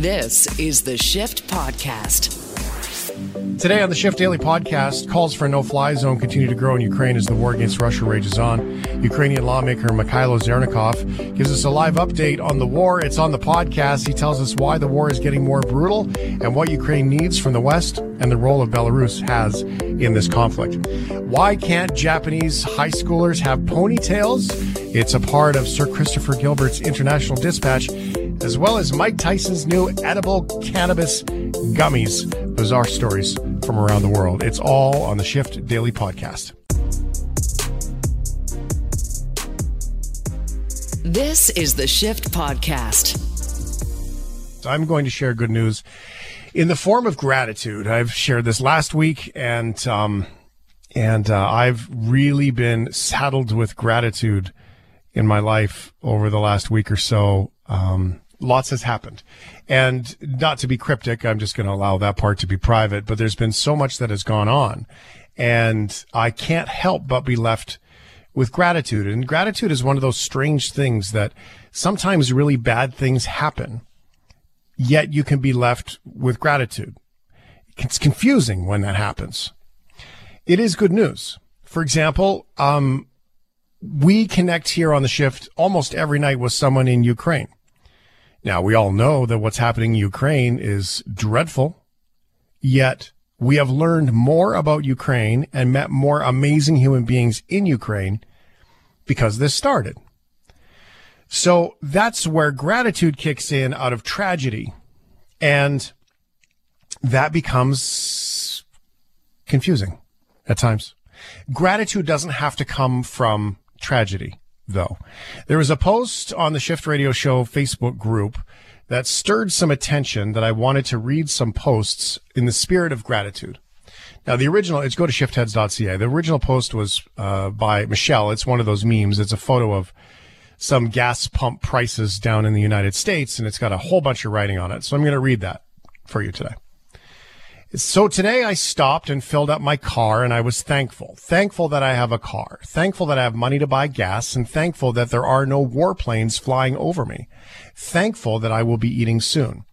This is the Shift Podcast. Today on the Shift Daily podcast, calls for a no-fly zone continue to grow in Ukraine as the war against Russia rages on. Ukrainian lawmaker Mykhailo Zhernakov gives us a live update on the war. It's on the podcast. He tells us why the war is getting more brutal and what Ukraine needs from the West and the role of Belarus has in this conflict. Why can't Japanese high schoolers have ponytails? It's a part of Sir Christopher Gilbert's International Dispatch, as well as Mike Tyson's new edible cannabis gummies. Bizarre stories from around the world. It's all on the Shift Daily Podcast. This is the Shift Podcast. I'm going to share good news in the form of gratitude. I've shared this last week, and um, and uh, I've really been saddled with gratitude in my life over the last week or so. Um, lots has happened. And not to be cryptic, I'm just going to allow that part to be private, but there's been so much that has gone on. And I can't help but be left with gratitude. And gratitude is one of those strange things that sometimes really bad things happen, yet you can be left with gratitude. It's confusing when that happens. It is good news. For example, um, we connect here on the shift almost every night with someone in Ukraine. Now, we all know that what's happening in Ukraine is dreadful, yet we have learned more about Ukraine and met more amazing human beings in Ukraine because this started. So that's where gratitude kicks in out of tragedy. And that becomes confusing at times. Gratitude doesn't have to come from tragedy though. There was a post on the Shift Radio Show Facebook group that stirred some attention that I wanted to read some posts in the spirit of gratitude. Now, the original, it's go to shiftheads.ca. The original post was uh, by Michelle. It's one of those memes. It's a photo of some gas pump prices down in the United States, and it's got a whole bunch of writing on it. So I'm going to read that for you today. So today I stopped and filled up my car and I was thankful. Thankful that I have a car. Thankful that I have money to buy gas and thankful that there are no warplanes flying over me. Thankful that I will be eating soon.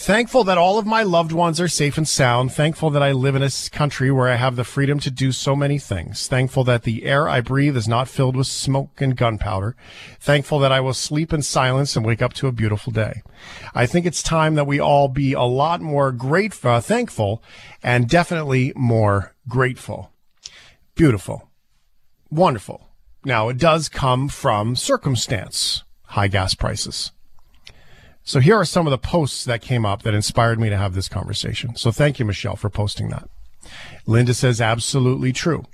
Thankful that all of my loved ones are safe and sound. Thankful that I live in a country where I have the freedom to do so many things. Thankful that the air I breathe is not filled with smoke and gunpowder. Thankful that I will sleep in silence and wake up to a beautiful day. I think it's time that we all be a lot more grateful, uh, thankful, and definitely more grateful. Beautiful. Wonderful. Now, it does come from circumstance, high gas prices. So here are some of the posts that came up that inspired me to have this conversation. So thank you, Michelle, for posting that. Linda says, absolutely true.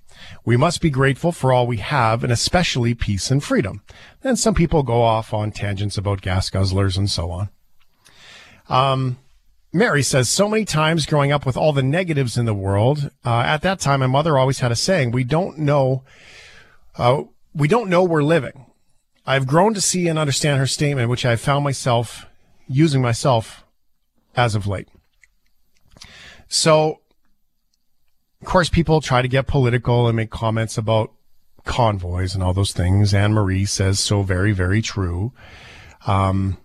We must be grateful for all we have and especially peace and freedom. Then some people go off on tangents about gas guzzlers and so on. Um, Mary says, so many times growing up with all the negatives in the world, uh, at that time, my mother always had a saying, we don't know, uh, we don't know we're living. I've grown to see and understand her statement, which I found myself using myself as of late. So, of course, people try to get political and make comments about convoys and all those things. Anne Marie says so very, very true. Um,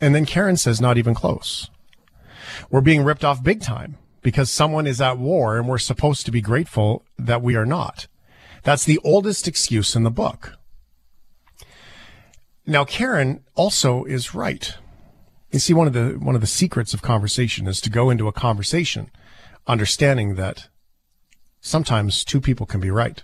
and then Karen says not even close. We're being ripped off big time because someone is at war and we're supposed to be grateful that we are not. That's the oldest excuse in the book. Now, Karen also is right. You see, one of the one of the secrets of conversation is to go into a conversation, understanding that sometimes two people can be right.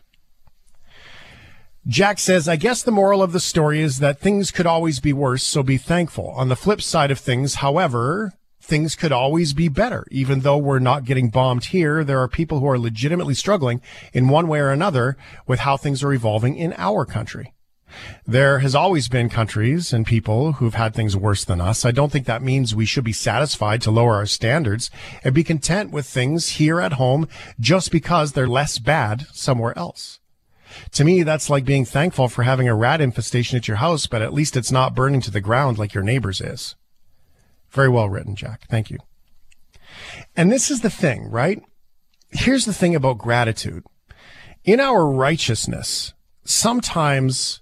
Jack says, I guess the moral of the story is that things could always be worse, so be thankful. On the flip side of things, however, things could always be better. Even though we're not getting bombed here, there are people who are legitimately struggling in one way or another with how things are evolving in our country. There has always been countries and people who've had things worse than us. I don't think that means we should be satisfied to lower our standards and be content with things here at home just because they're less bad somewhere else. To me, that's like being thankful for having a rat infestation at your house, but at least it's not burning to the ground like your neighbor's is. Very well written, Jack. Thank you. And this is the thing, right? Here's the thing about gratitude. In our righteousness, sometimes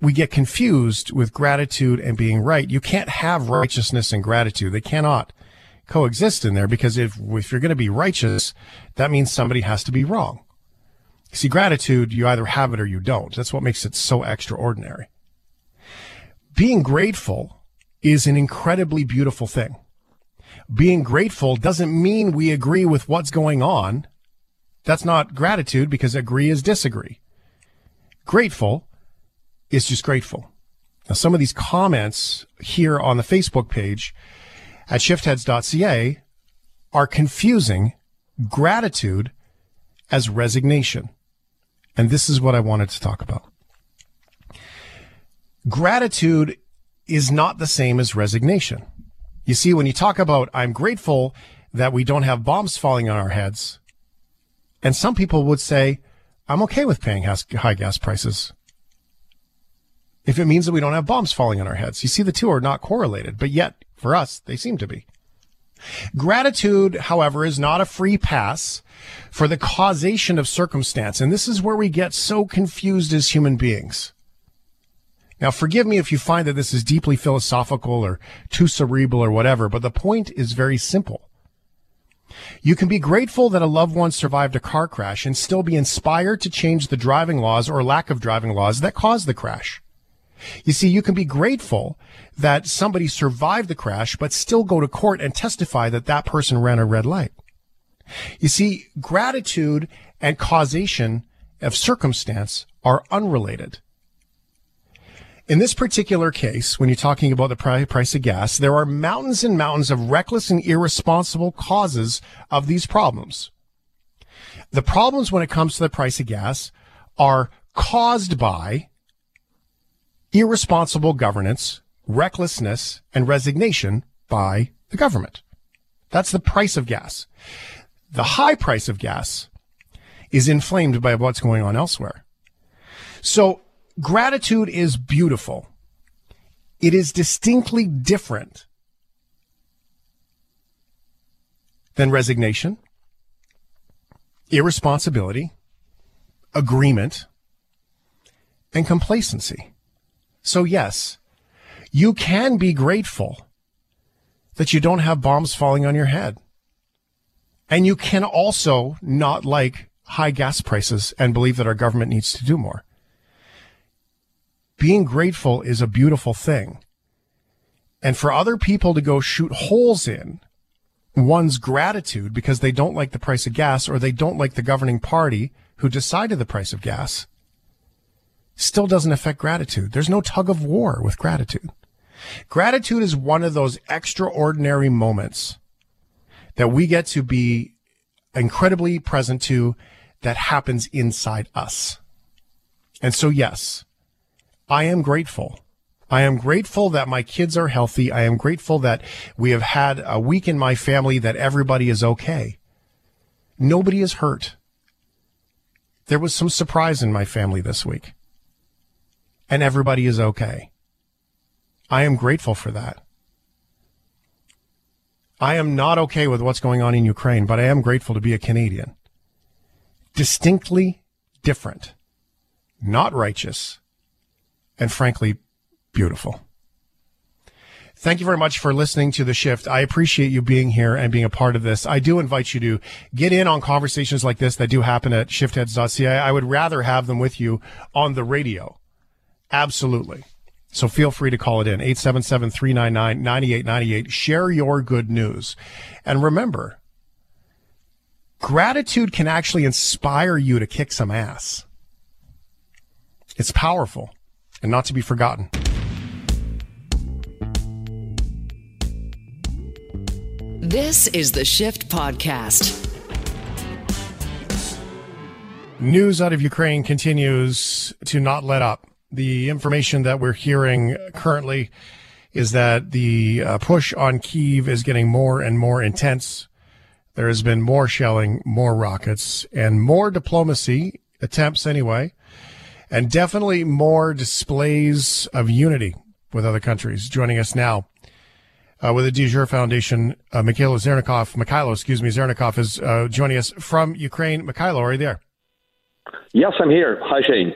we get confused with gratitude and being right. You can't have righteousness and gratitude. They cannot coexist in there because if, if you're going to be righteous, that means somebody has to be wrong. See, gratitude, you either have it or you don't. That's what makes it so extraordinary. Being grateful is an incredibly beautiful thing. Being grateful doesn't mean we agree with what's going on. That's not gratitude because agree is disagree. Grateful is just grateful. Now, some of these comments here on the Facebook page at shiftheads.ca are confusing gratitude as resignation. And this is what I wanted to talk about. Gratitude is not the same as resignation. You see, when you talk about, I'm grateful that we don't have bombs falling on our heads, and some people would say, I'm okay with paying high gas prices if it means that we don't have bombs falling on our heads. You see, the two are not correlated, but yet for us, they seem to be. Gratitude, however, is not a free pass for the causation of circumstance. And this is where we get so confused as human beings. Now, forgive me if you find that this is deeply philosophical or too cerebral or whatever, but the point is very simple. You can be grateful that a loved one survived a car crash and still be inspired to change the driving laws or lack of driving laws that caused the crash. You see, you can be grateful that somebody survived the crash, but still go to court and testify that that person ran a red light. You see, gratitude and causation of circumstance are unrelated. In this particular case, when you're talking about the price of gas, there are mountains and mountains of reckless and irresponsible causes of these problems. The problems when it comes to the price of gas are caused by irresponsible governance, recklessness, and resignation by the government. That's the price of gas. The high price of gas is inflamed by what's going on elsewhere. So gratitude is beautiful. It is distinctly different than resignation, irresponsibility, agreement, and complacency. So yes, you can be grateful that you don't have bombs falling on your head. And you can also not like high gas prices and believe that our government needs to do more. Being grateful is a beautiful thing. And for other people to go shoot holes in one's gratitude because they don't like the price of gas or they don't like the governing party who decided the price of gas still doesn't affect gratitude. There's no tug of war with gratitude. Gratitude is one of those extraordinary moments that we get to be incredibly present to that happens inside us. And so, yes, I am grateful. I am grateful that my kids are healthy. I am grateful that we have had a week in my family that everybody is okay. Nobody is hurt. There was some surprise in my family this week and everybody is okay. I am grateful for that. I am not okay with what's going on in Ukraine, but I am grateful to be a Canadian. Distinctly different, not righteous, and frankly, beautiful. Thank you very much for listening to The Shift. I appreciate you being here and being a part of this. I do invite you to get in on conversations like this that do happen at shiftheads.ca. I would rather have them with you on the radio. Absolutely. So feel free to call it in 877 399 9898. Share your good news. And remember, gratitude can actually inspire you to kick some ass. It's powerful and not to be forgotten. This is the Shift Podcast. News out of Ukraine continues to not let up the information that we're hearing currently is that the uh, push on Kiev is getting more and more intense. There has been more shelling, more rockets, and more diplomacy attempts anyway, and definitely more displays of unity with other countries. Joining us now uh, with the DeJure Foundation, uh, Mykhailo Zhernakov, Mykhailo, excuse me, Zhernakov is uh, joining us from Ukraine. Mykhailo, are you there? Yes, I'm here. Hi, Shane.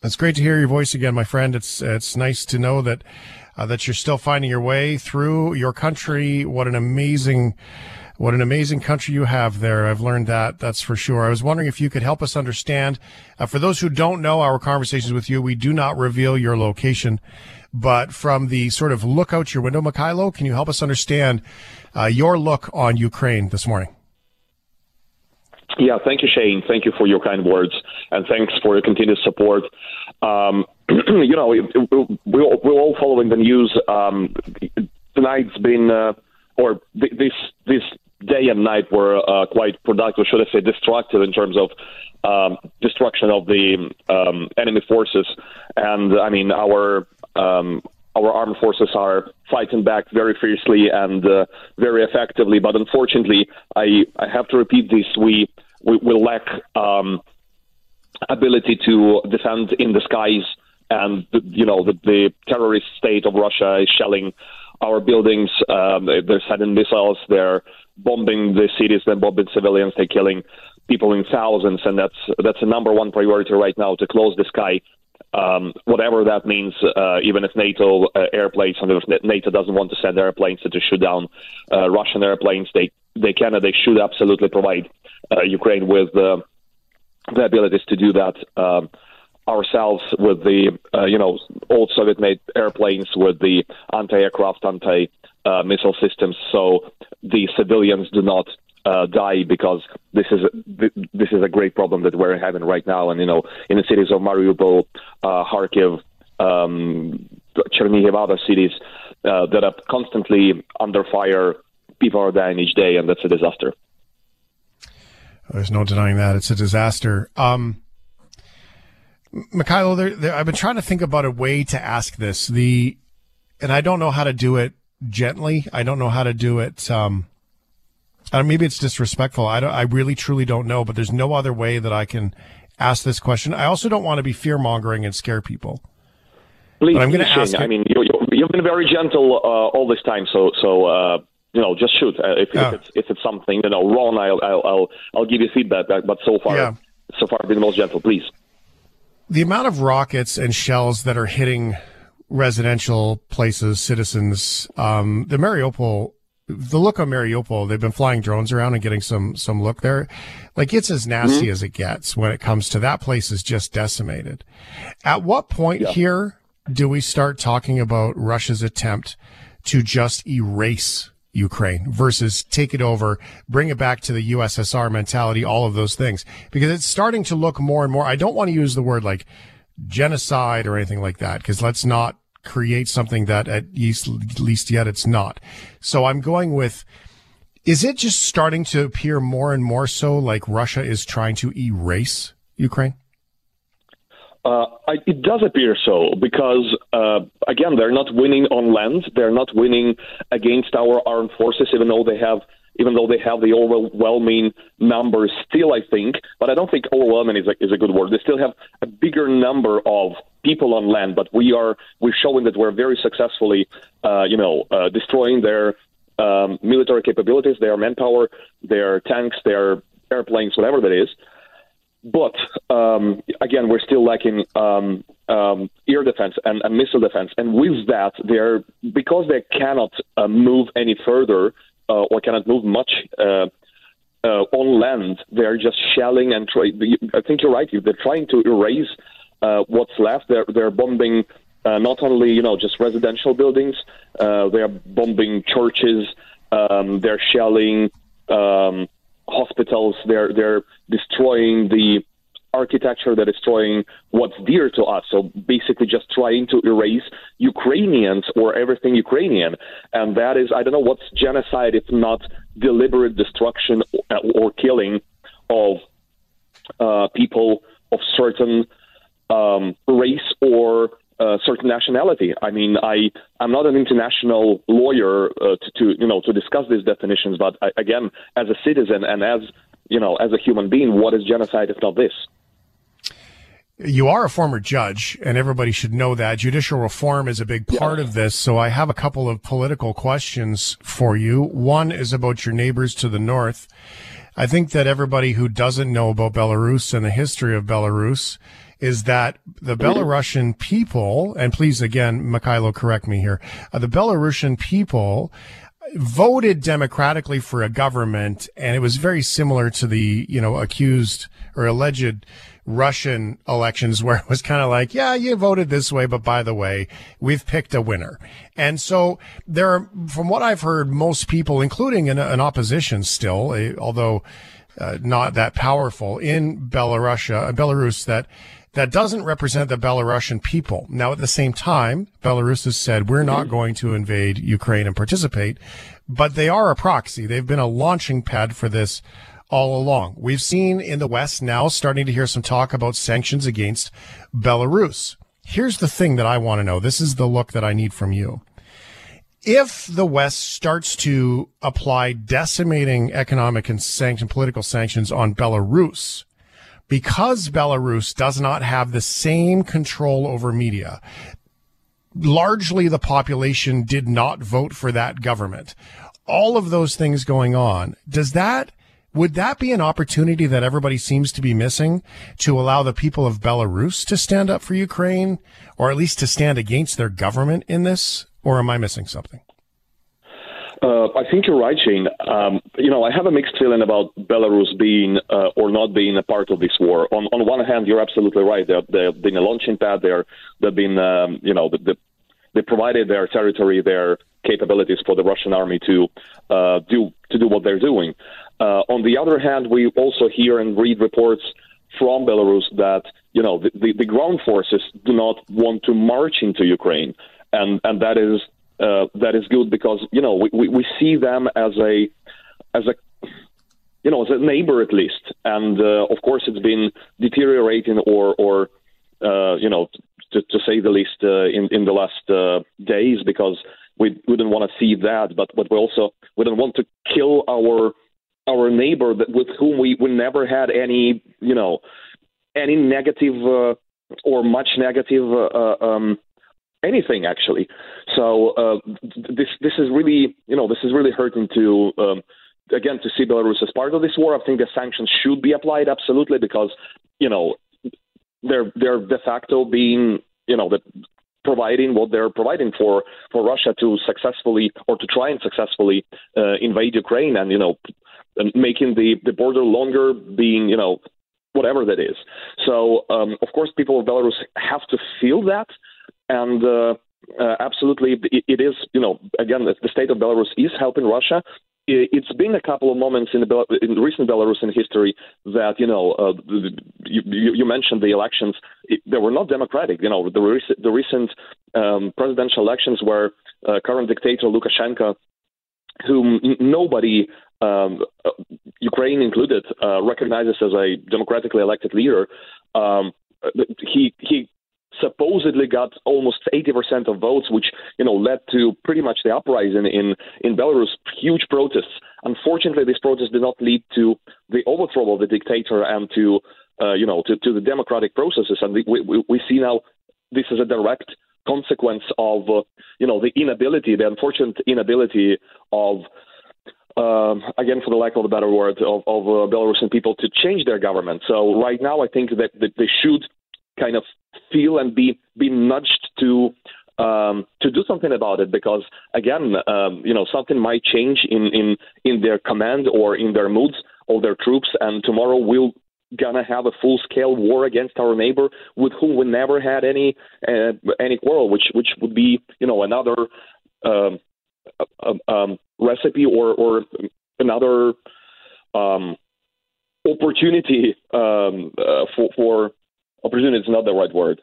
It's great to hear your voice again, my friend. It's it's nice to know that uh, that you're still finding your way through your country. What an amazing what an amazing country you have there. I've learned that. That's for sure. I was wondering if you could help us understand. Uh, for those who don't know our conversations with you, we do not reveal your location, but from the sort of look out your window, Mykhailo, can you help us understand uh, your look on Ukraine this morning? Yeah, thank you, Shane. Thank you for your kind words, and thanks for your continued support. Um, you know, we, we, we're all following the news. Um, tonight's been, uh, or this this day and night were uh, quite productive, should I say, destructive in terms of um, destruction of the um, enemy forces. And I mean, our um, our armed forces are fighting back very fiercely and uh, very effectively. But unfortunately, I I have to repeat this: we we, we lack um, ability to defend in the skies, and you know the, the terrorist state of Russia is shelling our buildings. Um, they're sending missiles. They're bombing the cities. They're bombing civilians. They're killing people in thousands, and that's that's the number one priority right now to close the sky. Um, whatever that means, uh, even if NATO uh, airplanes, if NATO doesn't want to send airplanes to shoot down uh, Russian airplanes, they they can and they should absolutely provide uh, Ukraine with uh, the abilities to do that um, ourselves with the uh, you know old Soviet-made airplanes with the anti-aircraft, anti-missile systems, so the civilians do not uh, die because this is a, this is a great problem that we're having right now, and you know in the cities of Mariupol, uh, Kharkiv, um, Chernihiv, other cities uh, that are constantly under fire. People are dying each day, and that's a disaster. There's no denying that it's a disaster. Um, Mykhailo, there, there, I've been trying to think about a way to ask this. The, and I don't know how to do it gently. I don't know how to do it. Um, maybe it's disrespectful. I don't. I really, truly don't know. But there's no other way that I can ask this question. I also don't want to be fear mongering and scare people. Please, but I'm going to ask. I mean, you, have been very gentle uh, all this time. So, so uh, you know, just shoot. Uh, if, yeah. if, it's if it's something you know wrong, I'll I'll I'll, I'll give you feedback. But so far, yeah. so far, been the most gentle. Please. The amount of rockets and shells that are hitting residential places, citizens, um, the Mariupol, the look on Mariupol, they've been flying drones around and getting some some look there. Like it's as nasty mm-hmm. as it gets when it comes to that place is just decimated. At what point yeah. here do we start talking about Russia's attempt to just erase Ukraine versus take it over, bring it back to the USSR mentality, all of those things. Because it's starting to look more and more. I don't want to use the word like genocide or anything like that, because let's not create something that at least, at least yet it's not. So I'm going with, is it just starting to appear more and more so like Russia is trying to erase Ukraine? Uh, I, it does appear so because, uh, again, they're not winning on land. They're not winning against our armed forces, even though they have, even though they have the overwhelming numbers. Still, I think, but I don't think overwhelming is a, is a good word. They still have a bigger number of people on land, but we are we're showing that we're very successfully, uh, you know, uh, destroying their um, military capabilities, their manpower, their tanks, their airplanes, whatever that is. But um, again, we're still lacking um, um, air defense and, and, missile defense. And with that, they're because they cannot uh, move any further uh, or cannot move much uh, uh on land, they're just shelling and try. I think you're right. They're trying to erase uh, what's left. They're they're bombing uh, not only you know just residential buildings. they're bombing churches. Um, they're shelling. Hospitals. They're they're destroying the architecture. They're destroying what's dear to us. So basically, just trying to erase Ukrainians or everything Ukrainian. And that is, I don't know what's genocide if not deliberate destruction or killing of uh, people of certain um, race or uh, certain nationality. I mean, I I'm not an international lawyer uh, to, to you know to discuss these definitions, but I, again, as a citizen and as you know as a human being, what is genocide if not this? You are a former judge, and everybody should know that. Judicial reform is a big part yeah. of this. So I have a couple of political questions for you. One is about your neighbors to the north. I think that everybody who doesn't know about Belarus and the history of Belarus is that the Belarusian people, and please again, Mykhailo, correct me here, uh, the Belarusian people voted democratically for a government, and it was very similar to the you know accused or alleged Russian elections where it was kind of like, yeah, you voted this way, but by the way, we've picked a winner. And so there are, from what I've heard, most people, including an, an opposition still, eh, although uh, not that powerful in Belarus, uh, Belarus, that that doesn't represent the Belarusian people. Now, at the same time, Belarus has said we're not going to invade Ukraine and participate, but they are a proxy. They've been a launching pad for this all along. We've seen in the West now starting to hear some talk about sanctions against Belarus. Here's the thing that I want to know. This is the look that I need from you. If the West starts to apply decimating economic and sanction, political sanctions on Belarus, because Belarus does not have the same control over media, largely the population did not vote for that government. All of those things going on, does that would that be an opportunity that everybody seems to be missing to allow the people of Belarus to stand up for Ukraine or at least to stand against their government in this? Or am I missing something? Uh, I think you're right, Shane. Um, you know, I have a mixed feeling about Belarus being uh, or not being a part of this war. On on one hand, you're absolutely right. They're, they've been a launching pad. They're they've been um, you know the, the, they provided their territory, their capabilities for the Russian army to uh, do to do what they're doing. Uh, on the other hand, we also hear and read reports from Belarus that you know the, the, the ground forces do not want to march into Ukraine, and and that is uh, that is good because you know we, we, we see them as a as a you know as a neighbor at least, and uh, of course it's been deteriorating or or uh, you know to, to say the least uh, in in the last uh, days because we wouldn't want to see that, but but we also we don't want to kill our our neighbor that, with whom we, we never had any, you know, any negative or much negative um, anything actually. So uh, this this is really, you know, this is really hurting to. Um, again, to see Belarus as part of this war, I think the sanctions should be applied absolutely because, you know, they're they're de facto being, you know, the, providing what they're providing for for Russia to successfully or to try and successfully uh, invade Ukraine and you know making the, the border longer, being, you know, whatever that is. So, um, of course, people of Belarus have to feel that. And uh, uh, absolutely, it, it is, you know, again, the state of Belarus is helping Russia. It's been a couple of moments in, the, in recent Belarusian history that you know uh, you, you, mentioned the elections. It, they were not democratic. You know the, rec- the recent um, presidential elections where uh, current dictator Lukashenko whom nobody um, uh, Ukraine included, uh, recognizes as a democratically elected leader. Um, he he supposedly got almost 80% of votes, which you know led to pretty much the uprising in in Belarus, huge protests. Unfortunately, these protests did not lead to the overthrow of the dictator and to uh, you know to, to the democratic processes. And we, we, we see now this is a direct consequence of uh, you know the inability, the unfortunate inability of um, again, for the lack of a better word, of, of uh, Belarusian people to change their government. So right now, I think that, that they should kind of feel and be be nudged to um, to do something about it because again, um, you know, something might change in in in their command or in their moods of their troops, and tomorrow we'll gonna have a full scale war against our neighbor with whom we never had any uh, any quarrel, which which would be you know another um, um, recipe or, or another um, opportunity um, uh, for, for opportunity is not the right word.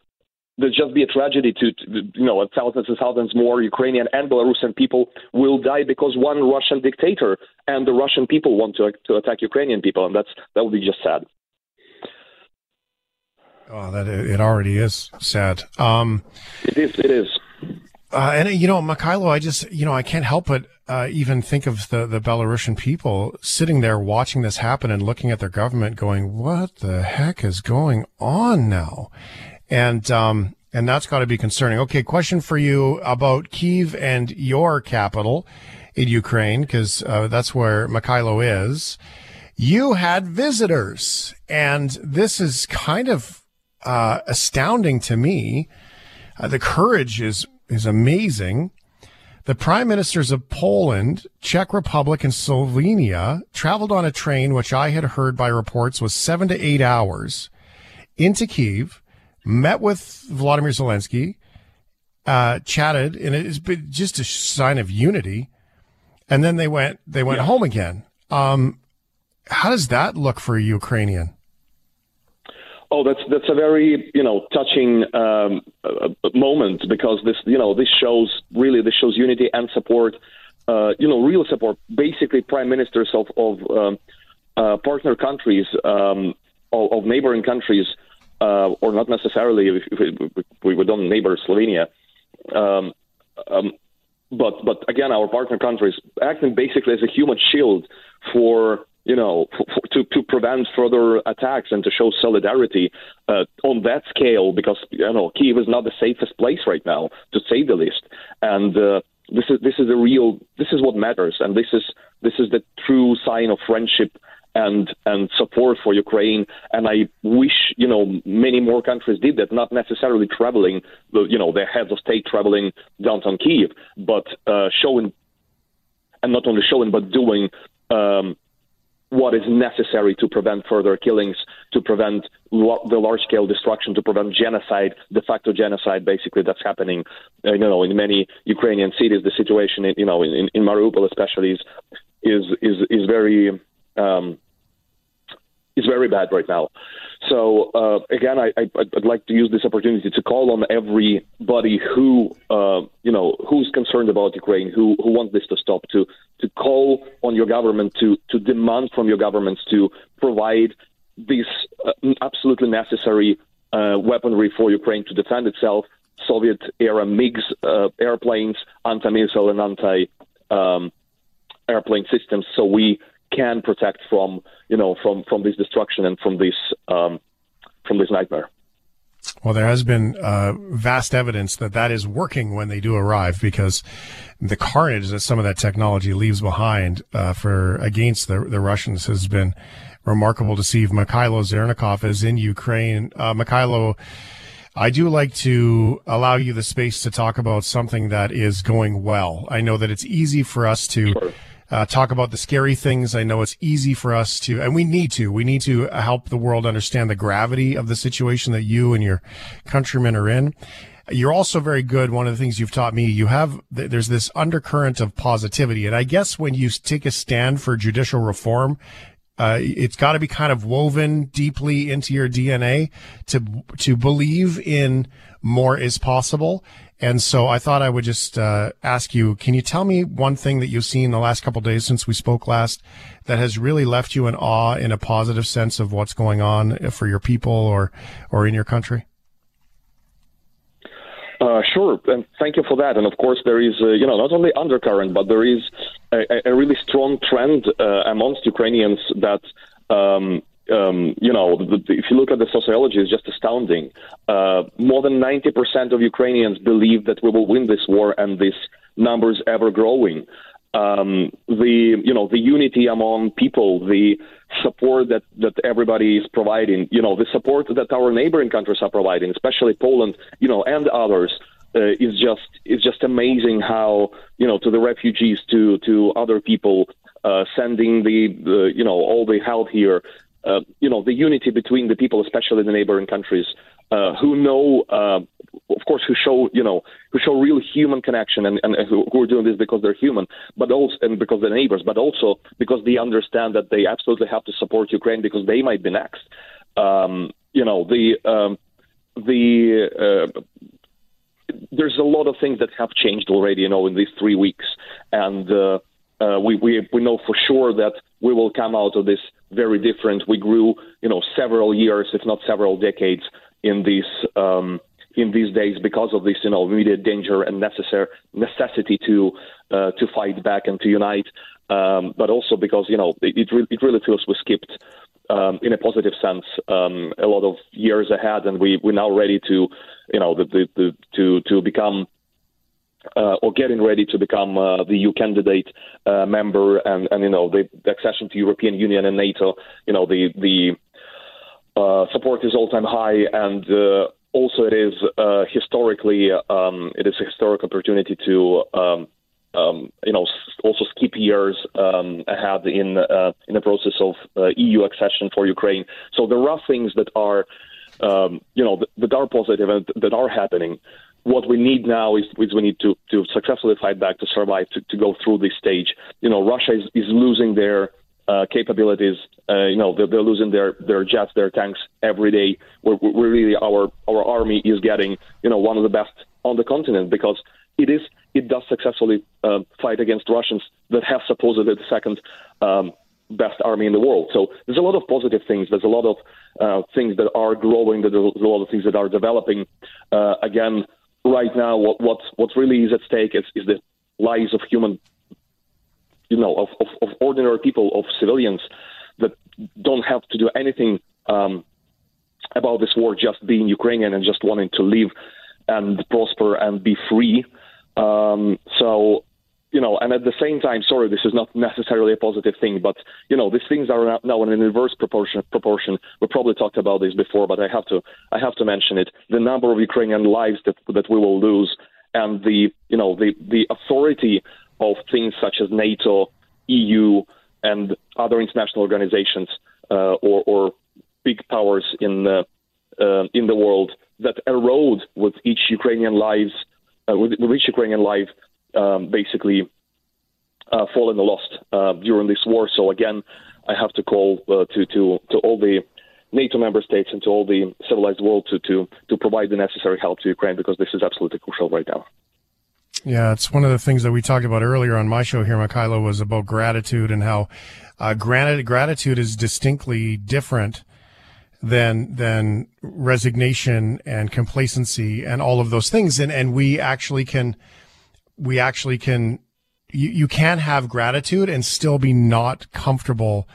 There's just be a tragedy to, to, you know thousands and thousands more Ukrainian and Belarusian people will die because one Russian dictator and the Russian people want to to attack Ukrainian people, and that's that would be just sad. Oh, that it already is sad. Um, it is. It is. Uh, and you know, Mykhailo, I just you know I can't help but uh, even think of the the Belarusian people sitting there watching this happen and looking at their government, going, "What the heck is going on now?" And um, and that's got to be concerning. Okay, question for you about Kiev and your capital in Ukraine, because uh, that's where Mykhailo is. You had visitors, and this is kind of uh, astounding to me. Uh, the courage is is amazing. The prime ministers of Poland, Czech Republic, and Slovenia traveled on a train, which I had heard by reports was seven to eight hours into Kiev, met with Vladimir Zelensky, uh, chatted, and it's been just a sign of unity. And then they went they went yeah. home again. Um, how does that look for a Ukrainian? Oh, that's that's a very you know touching um, uh, moment because this you know this shows really this shows unity and support. Uh, you know, real support. Basically, prime ministers of of um, uh, partner countries, um, of, of, neighboring countries, uh, or not necessarily if, if we, we don't neighbor Slovenia. Um, um, but but again, our partner countries acting basically as a human shield for you know, to to prevent further attacks and to show solidarity uh, on that scale, because you know Kiev is not the safest place right now, to say the least. And uh, this is this is a real this is what matters, and this is this is the true sign of friendship and and support for Ukraine. And I wish you know many more countries did that, not necessarily traveling, you know, their heads of state traveling downtown Kiev, but uh, showing, and not only showing but doing. Um, what is necessary to prevent further killings, to prevent lo- the large-scale destruction, to prevent genocide, de facto genocide, basically that's happening. Uh, you know, in many Ukrainian cities, the situation, in, you know, in, in Mariupol especially, is is is, is very um, is very bad right now. So uh, again, I, I, would like to use this opportunity to call on everybody who uh, you know who's concerned about Ukraine, who who wants this to stop, to to call on your government to to demand from your governments to provide this uh, absolutely necessary uh, weaponry for Ukraine to defend itself. Soviet era MiGs uh, airplanes, anti missile and anti um, airplane systems, so we can protect from you know from from this destruction and from this um, from this nightmare. Well, there has been uh, vast evidence that that is working when they do arrive, because the carnage that some of that technology leaves behind uh, for against the the Russians has been remarkable to see. Mykhailo Zhernakov is in Ukraine. Uh, Mykhailo, I do like to allow you the space to talk about something that is going well. I know that it's easy for us to. Sure uh, talk about the scary things. I know it's easy for us to, and we need to, we need to help the world understand the gravity of the situation that you and your countrymen are in. You're also very good. One of the things you've taught me, you have, there's this undercurrent of positivity. And I guess when you take a stand for judicial reform, uh, it's got to be kind of woven deeply into your DNA to to believe in more is possible and so I thought I would just uh, ask you, can you tell me one thing that you've seen the last couple days since we spoke last that has really left you in awe in a positive sense of what's going on for your people or, or in your country? Uh, sure, and thank you for that. And of course, there is, uh, you know, not only undercurrent, but there is a, a really strong trend uh, amongst Ukrainians that um, um, you know, the, the, if you look at the sociology, it's just astounding. Uh, more than 90% of Ukrainians believe that we will win this war, and this number is ever growing. Um, the you know the unity among people, the support that that everybody is providing, you know, the support that our neighboring countries are providing, especially Poland, you know, and others. Uh, is just is just amazing how you know to the refugees to to other people uh, sending the, the you know all the help here uh, you know, the unity between the people, especially the neighboring countries, uh, who know, uh, of course, who show, you know, who show real human connection and, and who, who are doing this because they're human, but also and because they're neighbors, but also because they understand that they absolutely have to support Ukraine because they might be next. Um, you know, the um, the uh, there's a lot of things that have changed already, you know, in these three weeks, and uh, uh, we, we we know for sure that we will come out of this very different. We grew, you know, several years, if not several decades, in these um, in these days because of this, you know, immediate danger and necessary necessity to uh, to fight back and to unite. Um, but also because you know it re- it really feels we skipped um, in a positive sense um, a lot of years ahead, and we we're now ready to you know the, the, the to to become uh, or getting ready to become uh, the EU candidate uh, member, and, and you know the, the accession to European Union and NATO. You know the the uh, support is all time high, and uh, also it is uh, historically um, it is a historic opportunity to um, um, you know also skip years um, ahead in uh, in the process of uh, EU accession for Ukraine. So there are things that are um, you know that, that are positive and that are happening. What we need now is, is we need to, to successfully fight back to survive to, to go through this stage. You know, Russia is, is losing their uh, capabilities. Uh, you know, they're, they're, losing their, their jets, their tanks every day. We're, we're really our our army is getting you know one of the best on the continent because it is it does successfully uh, fight against Russians that have supposedly the second um, best army in the world. So there's a lot of positive things. There's a lot of uh, things that are growing. There's a lot of things that are developing. Uh, again, right now, what what what really is at stake is, is the lives of human you know, of, of, of ordinary people, of civilians that don't have to do anything um, about this war, just being Ukrainian and just wanting to live and prosper and be free. Um, so, you know, and at the same time, sorry, this is not necessarily a positive thing, but you know, these things are now in an inverse proportion. Proportion. We probably talked about this before, but I have to, I have to mention it. The number of Ukrainian lives that that we will lose, and the, you know, the the authority of things such as NATO, EU, and other international organizations uh, or, or, big powers in uh, in the world that erode with each Ukrainian lives, uh, with, with, each Ukrainian life, um, basically uh, fallen lost uh, during this war. So again, I have to call to to to all the NATO member states and to all the civilized world to to to provide the necessary help to Ukraine because this is absolutely crucial right now. Yeah, it's one of the things that we talked about earlier on my show here, Mykhailo, was about gratitude and how uh, granted, gratitude is distinctly different than than resignation and complacency and all of those things. And and we actually can we actually can you, you can have gratitude and still be not comfortable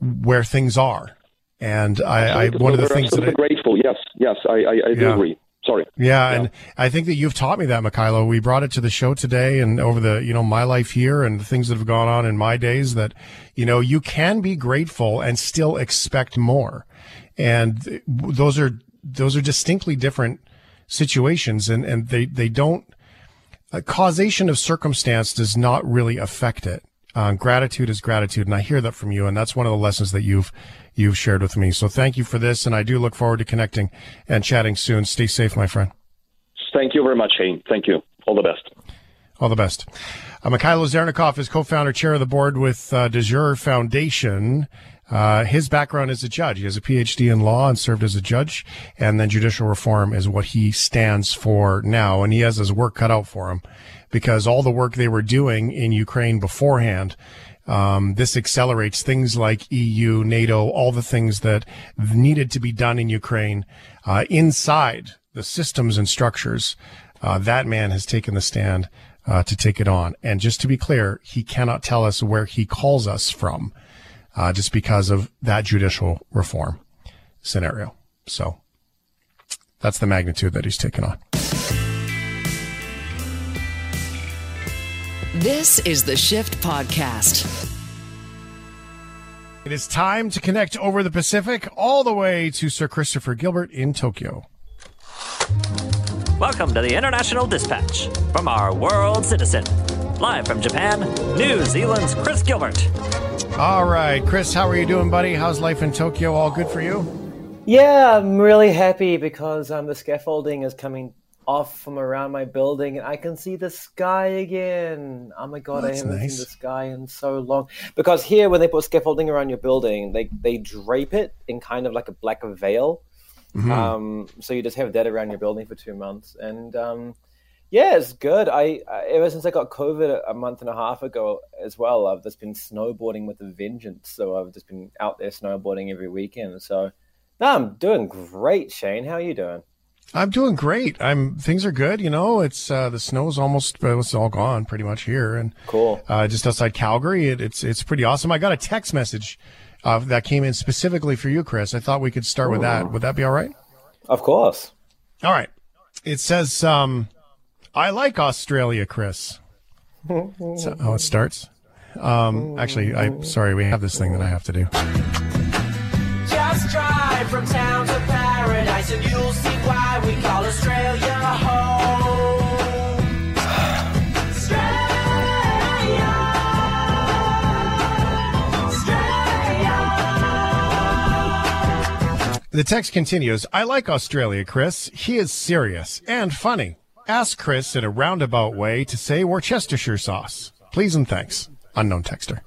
where things are. And I, I one of the things that I, grateful. Yes, yes, I, I, I yeah. agree. Sorry. Yeah, yeah, and I think that you've taught me that, Mykhailo. We brought it to the show today and over the, you know, my life here and the things that have gone on in my days that, you know, you can be grateful and still expect more. And those are, those are distinctly different situations and, and they, they don't, causation of circumstance does not really affect it. Uh, gratitude is gratitude. And I hear that from you. And that's one of the lessons that you've, you've shared with me. So thank you for this, and I do look forward to connecting and chatting soon. Stay safe, my friend. Thank you very much, Shane. Thank you. All the best. All the best. Uh, Mykhailo is co-founder, chair of the board with uh, DeJure Foundation. Uh, his background is a judge. He has a PhD in law and served as a judge, and then judicial reform is what he stands for now. And he has his work cut out for him because all the work they were doing in Ukraine beforehand um, this accelerates things like EU, NATO, all the things that needed to be done in Ukraine uh, inside the systems and structures. Uh, that man has taken the stand uh, to take it on. And just to be clear, he cannot tell us where he calls us from, uh, just because of that judicial reform scenario. So that's the magnitude that he's taken on. This is the Shift Podcast. It is time to connect over the Pacific all the way to Sir Christopher Gilbert in Tokyo. Welcome to the International Dispatch from our world citizen. Live from Japan, New Zealand's Chris Gilbert. All right, Chris, how are you doing, buddy? How's life in Tokyo? All good for you? Yeah, I'm really happy because um, the scaffolding is coming off from around my building and I can see the sky again. Oh my god, oh, I haven't nice. seen the sky in so long. Because here when they put scaffolding around your building, they they drape it in kind of like a black veil. Mm-hmm. Um, so you just have that around your building for two months. And um, yeah, it's good. I, I, ever since I got COVID a month and a half ago as well, I've just been snowboarding with a vengeance. So I've just been out there snowboarding every weekend. So no, I'm doing great, Shane. How are you doing? I'm doing great. I'm things are good. You know, it's uh, the snow's almost it's all gone pretty much here, and cool. Uh, just outside Calgary, it, it's it's pretty awesome. I got a text message uh, that came in specifically for you, Chris. I thought we could start Ooh. with that. Would that be all right? Of course. All right. It says, um, "I like Australia, Chris." That's how it starts. Um, actually, I'm sorry, we have this thing that I have to do. Just drive from town to paradise and you'll see why we call Australia home. Australia. Australia. The text continues I like Australia, Chris. He is serious and funny. Ask Chris in a roundabout way to say Worcestershire sauce. Please and thanks. Unknown texter.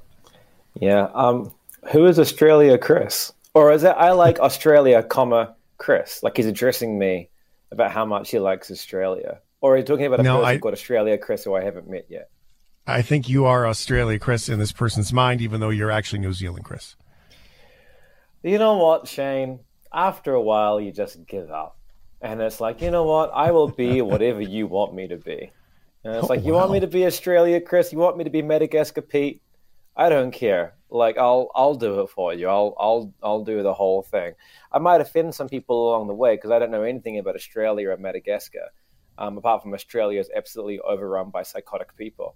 Yeah. Um, who is Australia Chris? Or is it I like Australia, comma, Chris? Like he's addressing me about how much he likes Australia. Or are you talking about a No, person I- called Australia Chris who I haven't met yet? I think you are Australia, Chris, in this person's mind, even though you're actually New Zealand, Chris. You know what, Shane? After a while, you just give up. And it's like, you know what? I will be whatever you want me to be. And it's Oh, like, you want me to be Australia, Chris? You want me to be Madagascar, Pete? I don't care. Like, I'll I'll do it for you. I'll I'll I'll do the whole thing. I might offend some people along the way because I don't know anything about Australia or Madagascar. Um, apart from Australia is absolutely overrun by psychotic people,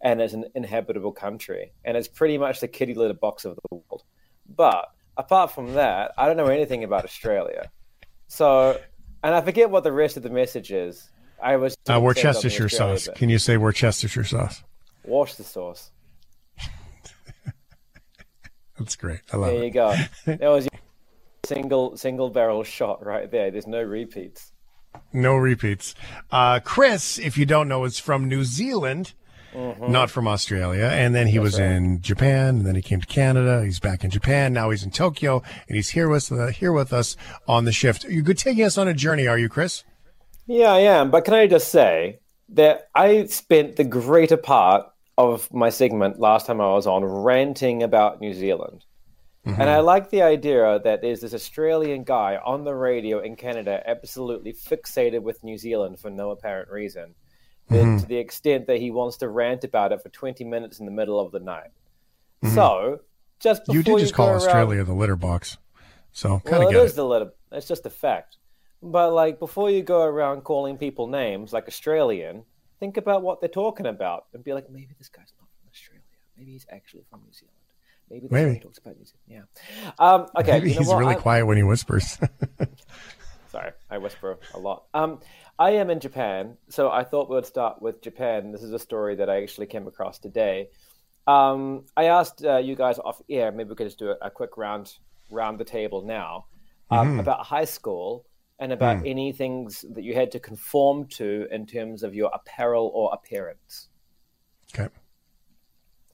and it's an inhabitable country, and it's pretty much the kitty litter box of the world. But apart from that, I don't know anything about Australia. So, and I forget what the rest of the message is. I was Uh, Worcestershire sauce. Can you say Worcestershire sauce? Wash the sauce. That's great. I love it. There you go. That was your single single barrel shot right there. There's no repeats. No repeats. Uh, Chris, if you don't know, is from New Zealand, not from Australia. And then he was right. in Japan, and then he came to Canada. He's back in Japan. Now he's in Tokyo, and he's here with uh, here with us on the shift. You're taking us on a journey, are you, Chris? Yeah, I am. But can I just say that I spent the greater part of my segment last time I was on ranting about New Zealand. And I like the idea that there's this Australian guy on the radio in Canada absolutely fixated with New Zealand for no apparent reason. That- To the extent that he wants to rant about it for 20 minutes in the middle of the night. So, just before You did just go call around- Australia the litter box, so kind well, of it get is it. the litter. It's just a fact. But like before you go around calling people names like Australian, think about what they're talking about and be like, maybe this guy's not from Australia. Maybe he's actually from New Zealand. Maybe Maybe. guy talks about New Zealand. Yeah. Um, okay. Maybe you know he's what? really I- quiet when he whispers. Sorry, I whisper a lot. Um, I am in Japan, so I thought we would start with Japan. This is a story that I actually came across today. Um, I asked uh, you guys off air, maybe we could just do a, a quick round round the table now um, about high school and about any things that you had to conform to in terms of your apparel or appearance. okay.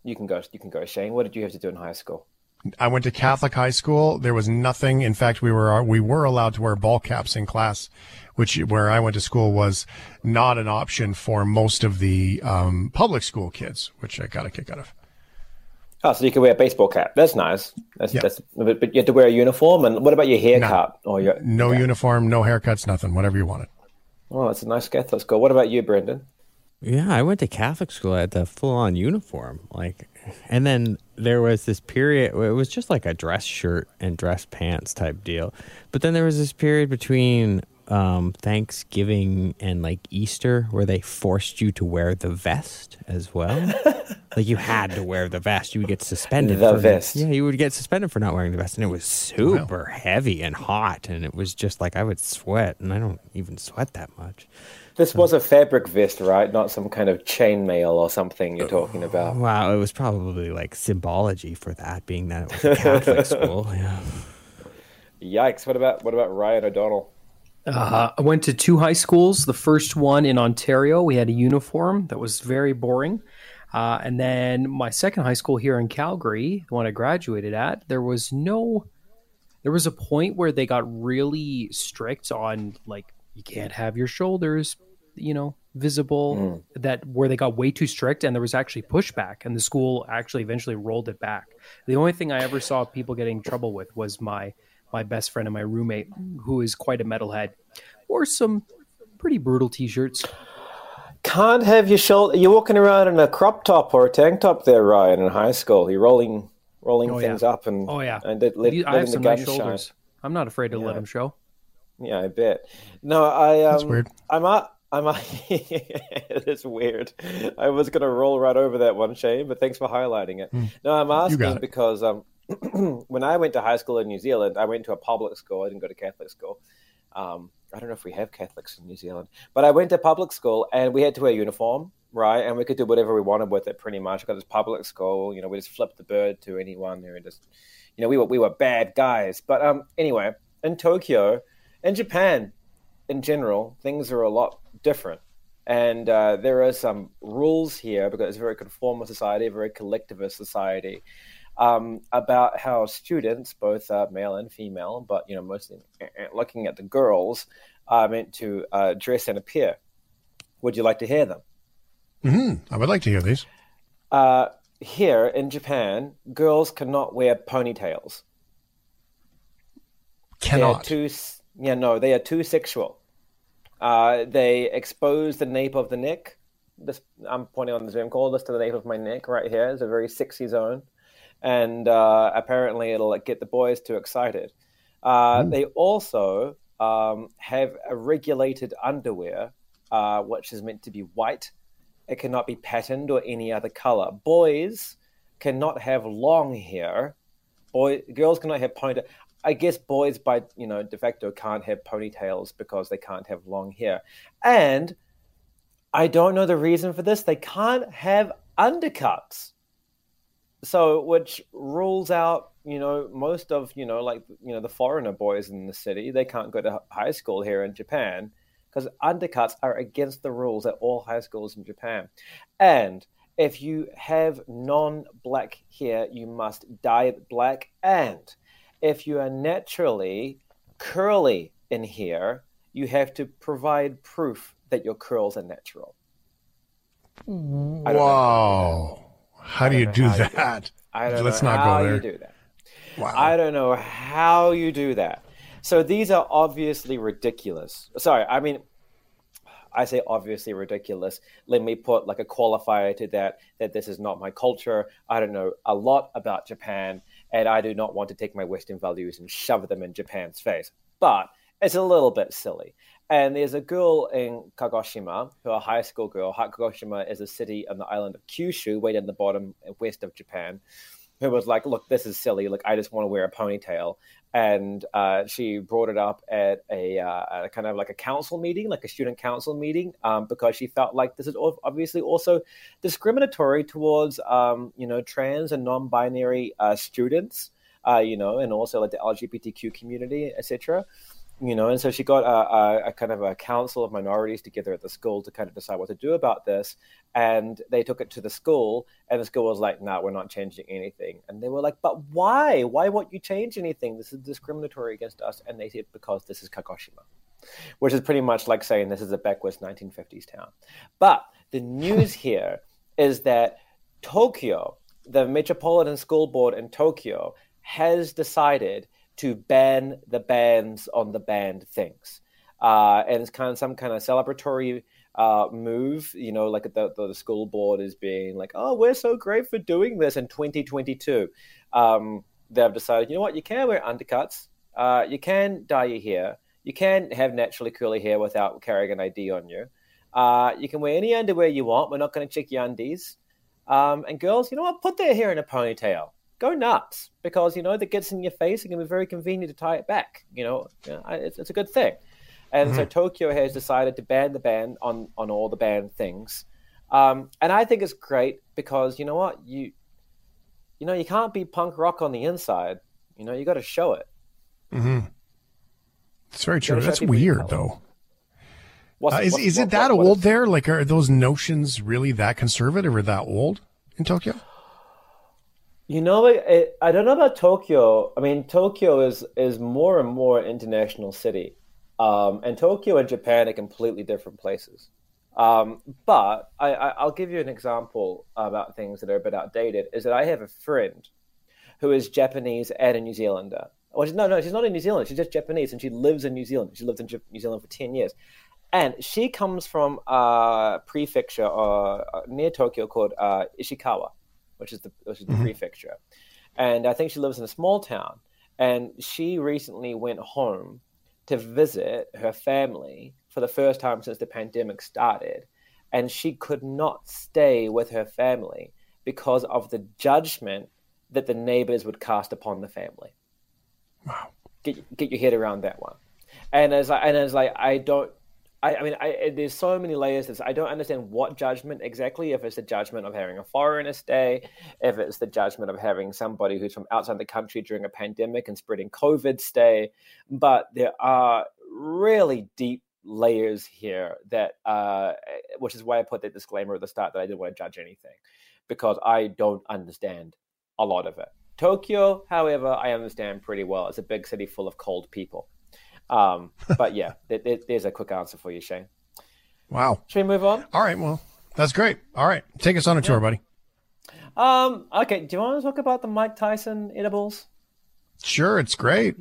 You can go. You can go, Shane. What did you have to do in high school? I went to Catholic high school. There was nothing. In fact, we were we were allowed to wear ball caps in class, which where I went to school was not an option for most of the um, public school kids, which I got a kick out of. Oh, so you could wear a baseball cap. That's nice. That's, Yeah. that's but, but you had to wear a uniform. And what about your haircut or your No okay. uniform, no haircuts, nothing. Whatever you wanted. Oh, that's a nice Catholic school. What about you, Brendan? Yeah, I went to Catholic school. I had the full on uniform. Like, and then there was this period. It was just like a dress shirt and dress pants type deal. But then there was this period between um, Thanksgiving and like Easter where they forced you to wear the vest as well. like you had to wear the vest. You would get suspended. The for, vest. Yeah, you would get suspended for not wearing the vest, and it was super heavy and hot, and it was just like I would sweat, and I don't even sweat that much. This was a fabric vest, right? Not some kind of chainmail or something you're talking about. Wow, it was probably like symbology for that, being that it was a Catholic school. Yeah. Yikes! What about what about Ryan O'Donnell? Uh, I went to two high schools. The first one in Ontario, we had a uniform that was very boring. Uh, and then my second high school here in Calgary, the one I graduated at, there was no. There was a point where they got really strict on like you can't have your shoulders, you know, visible. That where they got way too strict, and there was actually pushback, and the school actually eventually rolled it back. The only thing I ever saw people getting trouble with was my my best friend and my roommate, who is quite a metalhead, wore some pretty brutal t-shirts. Can't have your shoulder. You're walking around in a crop top or a tank top there, Ryan, in high school. You're rolling rolling Oh, yeah. things up and Oh yeah, and let, let, You- I have some gun nice shine. shoulders. I'm not afraid to let Yeah. them show. Yeah, I bet. No, I. Um, That's weird. I'm up. I'm. it is weird. I was gonna roll right over that one, Shane, but thanks for highlighting it. No, I'm asking because um, when I went to high school in New Zealand, I went to a public school. I didn't go to Catholic school. Um, I don't know if we have Catholics in New Zealand, but I went to public school and we had to wear uniform, right? And we could do whatever we wanted with it pretty much because it's public school. You know, we just flipped the bird to anyone there and just, you know, we were, we were bad guys. But um, anyway, in Tokyo, in Japan, in general, things are a lot different. And uh, there are some rules here because it's a very conformist society, a very collectivist society, um, about how students, both uh, male and female, but you know mostly uh, uh, looking at the girls, are meant to uh, dress and appear. Would you like to hear them? Mm-hmm. I would like to hear these. Uh, here in Japan, girls cannot wear ponytails. Cannot. Too, yeah, no, they are too sexual. Uh, they expose the nape of the neck. This I'm pointing on the Zoom call. This to the nape of my neck right here is a very sexy zone, and uh, apparently it'll like, get the boys too excited. Uh, they also um, have a regulated underwear, uh, which is meant to be white. It cannot be patterned or any other color. Boys cannot have long hair. Boy, girls cannot have ponytail. I guess boys by you know de facto can't have ponytails because they can't have long hair, and I don't know the reason for this. They can't have undercuts, so which rules out you know most of you know like you know the foreigner boys in the city. They can't go to high school here in Japan because undercuts are against the rules at all high schools in Japan, and if you have non-black hair, you must dye it black and if you are naturally curly in here, you have to provide proof that your curls are natural. Wow. How do you do that? I don't Let's know not how go there. you do that. Wow. I don't know how you do that. So these are obviously ridiculous. Sorry, I mean, I say obviously ridiculous. Let me put like a qualifier to that that this is not my culture. I don't know a lot about Japan, and I do not want to take my Western values and shove them in Japan's face. But it's a little bit silly. And there's a girl in Kagoshima, who a high school girl. Kagoshima is a city on the island of Kyushu, way down the bottom west of Japan, who was like, "Look, this is silly. Like, I just want to wear a ponytail." And uh, she brought it up at a, uh, a kind of like a council meeting, like a student council meeting, um, because she felt like this is obviously also discriminatory towards, um, you know, trans and non-binary uh, students, uh, you know, and also like the LGBTQ community, etc you know, and so she got a, a, a, kind of a council of minorities together at the school to kind of decide what to do about this. And they took it to the school, and the school was like, "No, nah, we're not changing anything." And they were like, "But why? Why won't you change anything? This is discriminatory against us." And they said, "Because this is Kagoshima." Which is pretty much like saying this is a backwards 1950s town. But the news here is that Tokyo, the Metropolitan School Board in Tokyo, has decided to ban the bans on the banned things. Uh, and it's kind of some kind of celebratory uh, move, you know, like the, the, school board is being like, oh, we're so great for doing this in 2022. Um, they've decided, you know what, you can wear undercuts, uh, you can dye your hair, you can have naturally curly hair without carrying an ID on you. Uh, you can wear any underwear you want. We're not going to check your undies. Um, and girls, you know what, put their hair in a ponytail go nuts because you know that gets in your face. It can be very convenient to tie it back. You know, it's, it's a good thing. And mm-hmm. so Tokyo has decided to ban the ban on on all the banned things. Um, and I think it's great because you know what you you know you can't be punk rock on the inside. You know you got to show it. Mm-hmm. It's very true. That's weird though. Uh, is what's, is it that what, old there? Like, are those notions really that conservative or that old in Tokyo? You know, it, I don't know about Tokyo. I mean, Tokyo is is more and more international city, um, and Tokyo and Japan are completely different places. Um, but I, I, will give you an example about things that are a bit outdated. Is that I have a friend who is Japanese and a New Zealander. Well, no, no, she's not in New Zealand. She's just Japanese, and she lives in New Zealand. She lived in New Zealand for ten years, and she comes from a prefecture uh, near Tokyo called uh, Ishikawa which is the which is the mm-hmm. prefecture, and I think she lives in a small town. And she recently went home to visit her family for the first time since the pandemic started, and she could not stay with her family because of the judgment that the neighbors would cast upon the family. Wow. Get get your head around that one. And as I, and as like I don't I, I mean, I, there's so many layers. This. I don't understand what judgment exactly. If it's the judgment of having a foreigner stay, if it's the judgment of having somebody who's from outside the country during a pandemic and spreading COVID stay, but there are really deep layers here that, uh, which is why I put that disclaimer at the start that I didn't want to judge anything, because I don't understand a lot of it. Tokyo, however, I understand pretty well. It's a big city full of cold people. Um, but yeah, there, there's a quick answer for you, Shane. Wow. Should we move on? All right. Well, that's great. All right. Take us on a tour, buddy. Um, okay. Do you want to talk about the Mike Tyson edibles? Sure. It's great.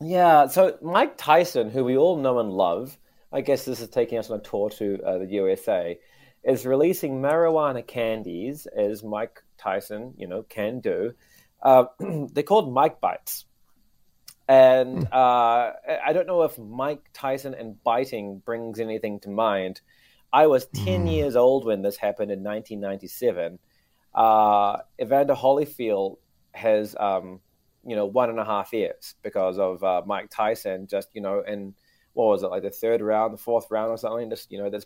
Yeah. So Mike Tyson, who we all know and love, I guess this is taking us on a tour to uh, the USA, is releasing marijuana candies as Mike Tyson, you know, can do. Uh, they're called Mike Bites. And uh, I don't know if Mike Tyson and biting brings anything to mind. I was 10 mm. years old when this happened in 1997. Uh, Evander Holyfield has, um, you know, one and a half years because of uh, Mike Tyson just, you know, in what was it like the third round, the fourth round or something? Just you know, this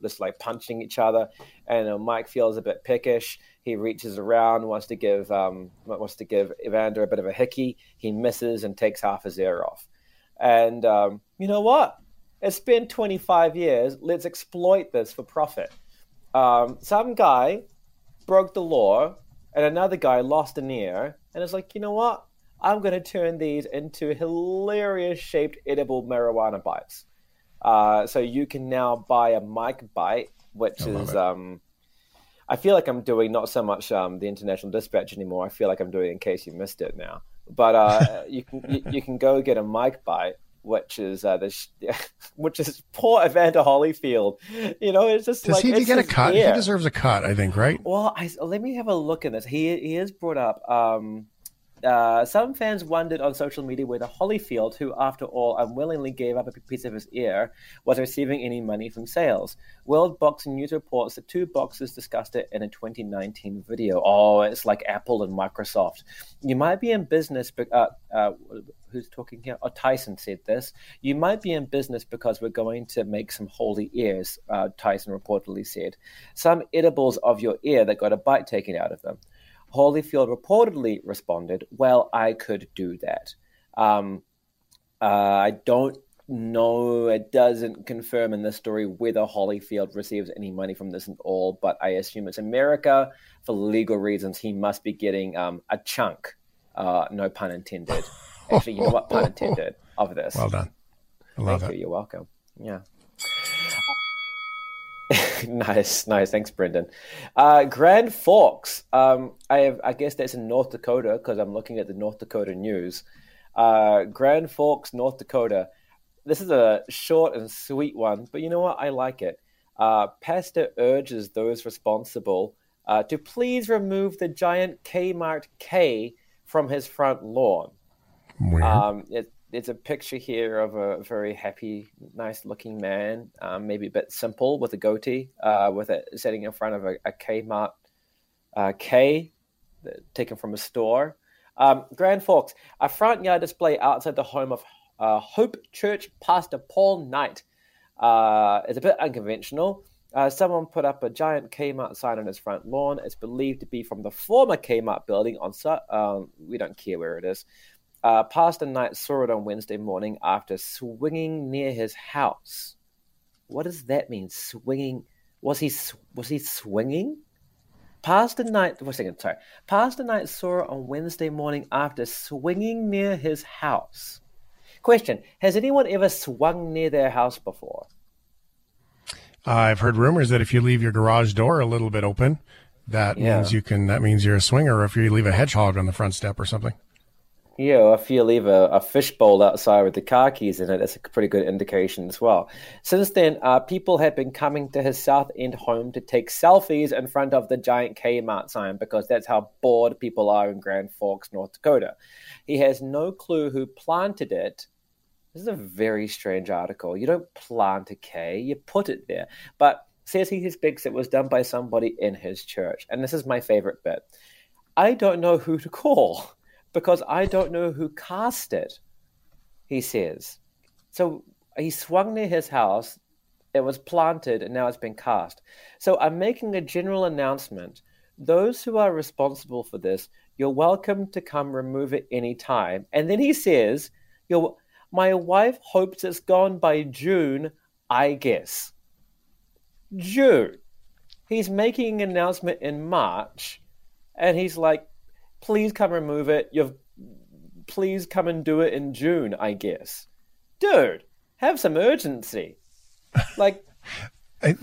just like punching each other, and uh, Mike feels a bit pickish. He reaches around, wants to give um, wants to give Evander a bit of a hickey. He misses and takes half his ear off. And um, you know what? It's been 25 years. Let's exploit this for profit. Um, some guy broke the law, and another guy lost an ear, and it's like, you know what? I'm going to turn these into hilarious shaped edible marijuana bites. Uh, so you can now buy a Mike Bite, which I is um, I feel like I'm doing not so much um, the International Dispatch anymore. I feel like I'm doing in case you missed it now. But uh, you can you, you, can go get a Mike Bite, which is uh, this, which is poor Evander Holyfield. You know, it's just does like, he get a cut? He deserves a cut, I think, right? Well, I, let me have a look at this. He he has brought up. Um, uh, some fans wondered on social media whether Holyfield, who after all unwillingly gave up a piece of his ear, was receiving any money from sales. World Boxing News reports that two boxers discussed it in a 2019 video. Oh, it's like Apple and Microsoft. You might be in business, but uh, uh, who's talking here? Oh, Tyson said this. You might be in business because we're going to make some holy ears, uh, Tyson reportedly said. Some edibles of your ear that got a bite taken out of them. Holyfield reportedly responded, Well, I could do that. Um, uh, I don't know, it doesn't confirm in this story whether Holyfield receives any money from this at all, but I assume it's America. For legal reasons, he must be getting um, a chunk, uh, no pun intended. Actually, you know what? Pun intended of this. Well done. I love Thank it. you. You're welcome. Yeah. nice, nice. Thanks, Brendan. Uh, Grand Forks. Um, I have, I guess that's in North Dakota because I'm looking at the North Dakota news. Uh, Grand Forks, North Dakota. This is a short and sweet one, but you know what? I like it. Uh, pastor urges those responsible uh, to please remove the giant Kmart K from his front lawn. Um, it, there's a picture here of a very happy, nice looking man, um, maybe a bit simple with a goatee, uh, with it sitting in front of a, a Kmart uh, K taken from a store. Um, Grand Forks, a front yard display outside the home of uh, Hope Church Pastor Paul Knight. Uh, it's a bit unconventional. Uh, someone put up a giant Kmart sign on his front lawn. It's believed to be from the former Kmart building on. Um, we don't care where it is. Uh, Pastor Knight saw it on Wednesday morning after swinging near his house. What does that mean? Swinging? Was he was he swinging? Pastor Knight. One second, sorry. Pastor Knight saw it on Wednesday morning after swinging near his house. Question: Has anyone ever swung near their house before? I've heard rumors that if you leave your garage door a little bit open, that yeah. means you can. That means you're a swinger. Or if you leave a hedgehog on the front step or something. Yeah, if you leave a, a fishbowl outside with the car keys in it, that's a pretty good indication as well. Since then, uh, people have been coming to his South End home to take selfies in front of the giant Kmart sign because that's how bored people are in Grand Forks, North Dakota. He has no clue who planted it. This is a very strange article. You don't plant a K, you put it there. But says he suspects it was done by somebody in his church. And this is my favorite bit. I don't know who to call because I don't know who cast it, he says. So he swung near his house, it was planted, and now it's been cast. So I'm making a general announcement. Those who are responsible for this, you're welcome to come remove it anytime. And then he says, You're, My wife hopes it's gone by June, I guess. June. He's making an announcement in March, and he's like, please come remove it. You've please come and do it in June, I guess. Dude, have some urgency. Like, I,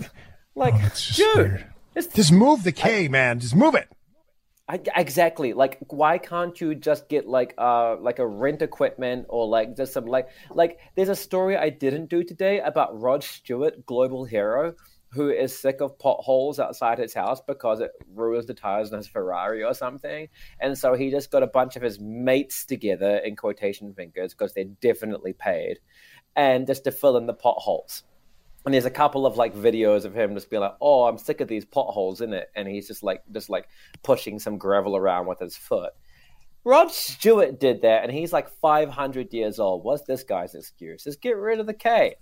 like, oh, it's just dude, weird. it's- Just move the K, man. Just move it. I, exactly. Like, why can't you just get like uh like a rent equipment or like just some like like there's a story I didn't do today about Rod Stewart, global hero, who is sick of potholes outside his house because it ruins the tires on his Ferrari or something, and so he just got a bunch of his mates together in quotation fingers because they're definitely paid, and just to fill in the potholes. And there's a couple of like videos of him just being like, "Oh, I'm sick of these potholes in it," and he's just like, just like pushing some gravel around with his foot. Rod Stewart did that, and he's like 500 years old. What's this guy's excuse? Just get rid of the K,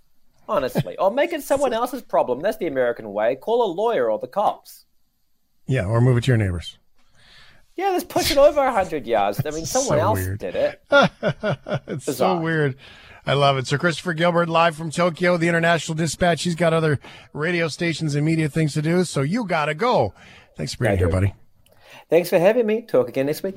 honestly, or make it someone else's problem. That's the American way. Call a lawyer or the cops. Yeah, or move it to your neighbors. Yeah, just push it over 100 yards. I mean, someone So else weird. did it. It's Bizarre. so weird. I love it. So Christopher Gilbert live from Tokyo, the International Dispatch. He's got other radio stations and media things to do, so you gotta go. Thanks for being I here, do. buddy. Thanks for having me. Talk again next week.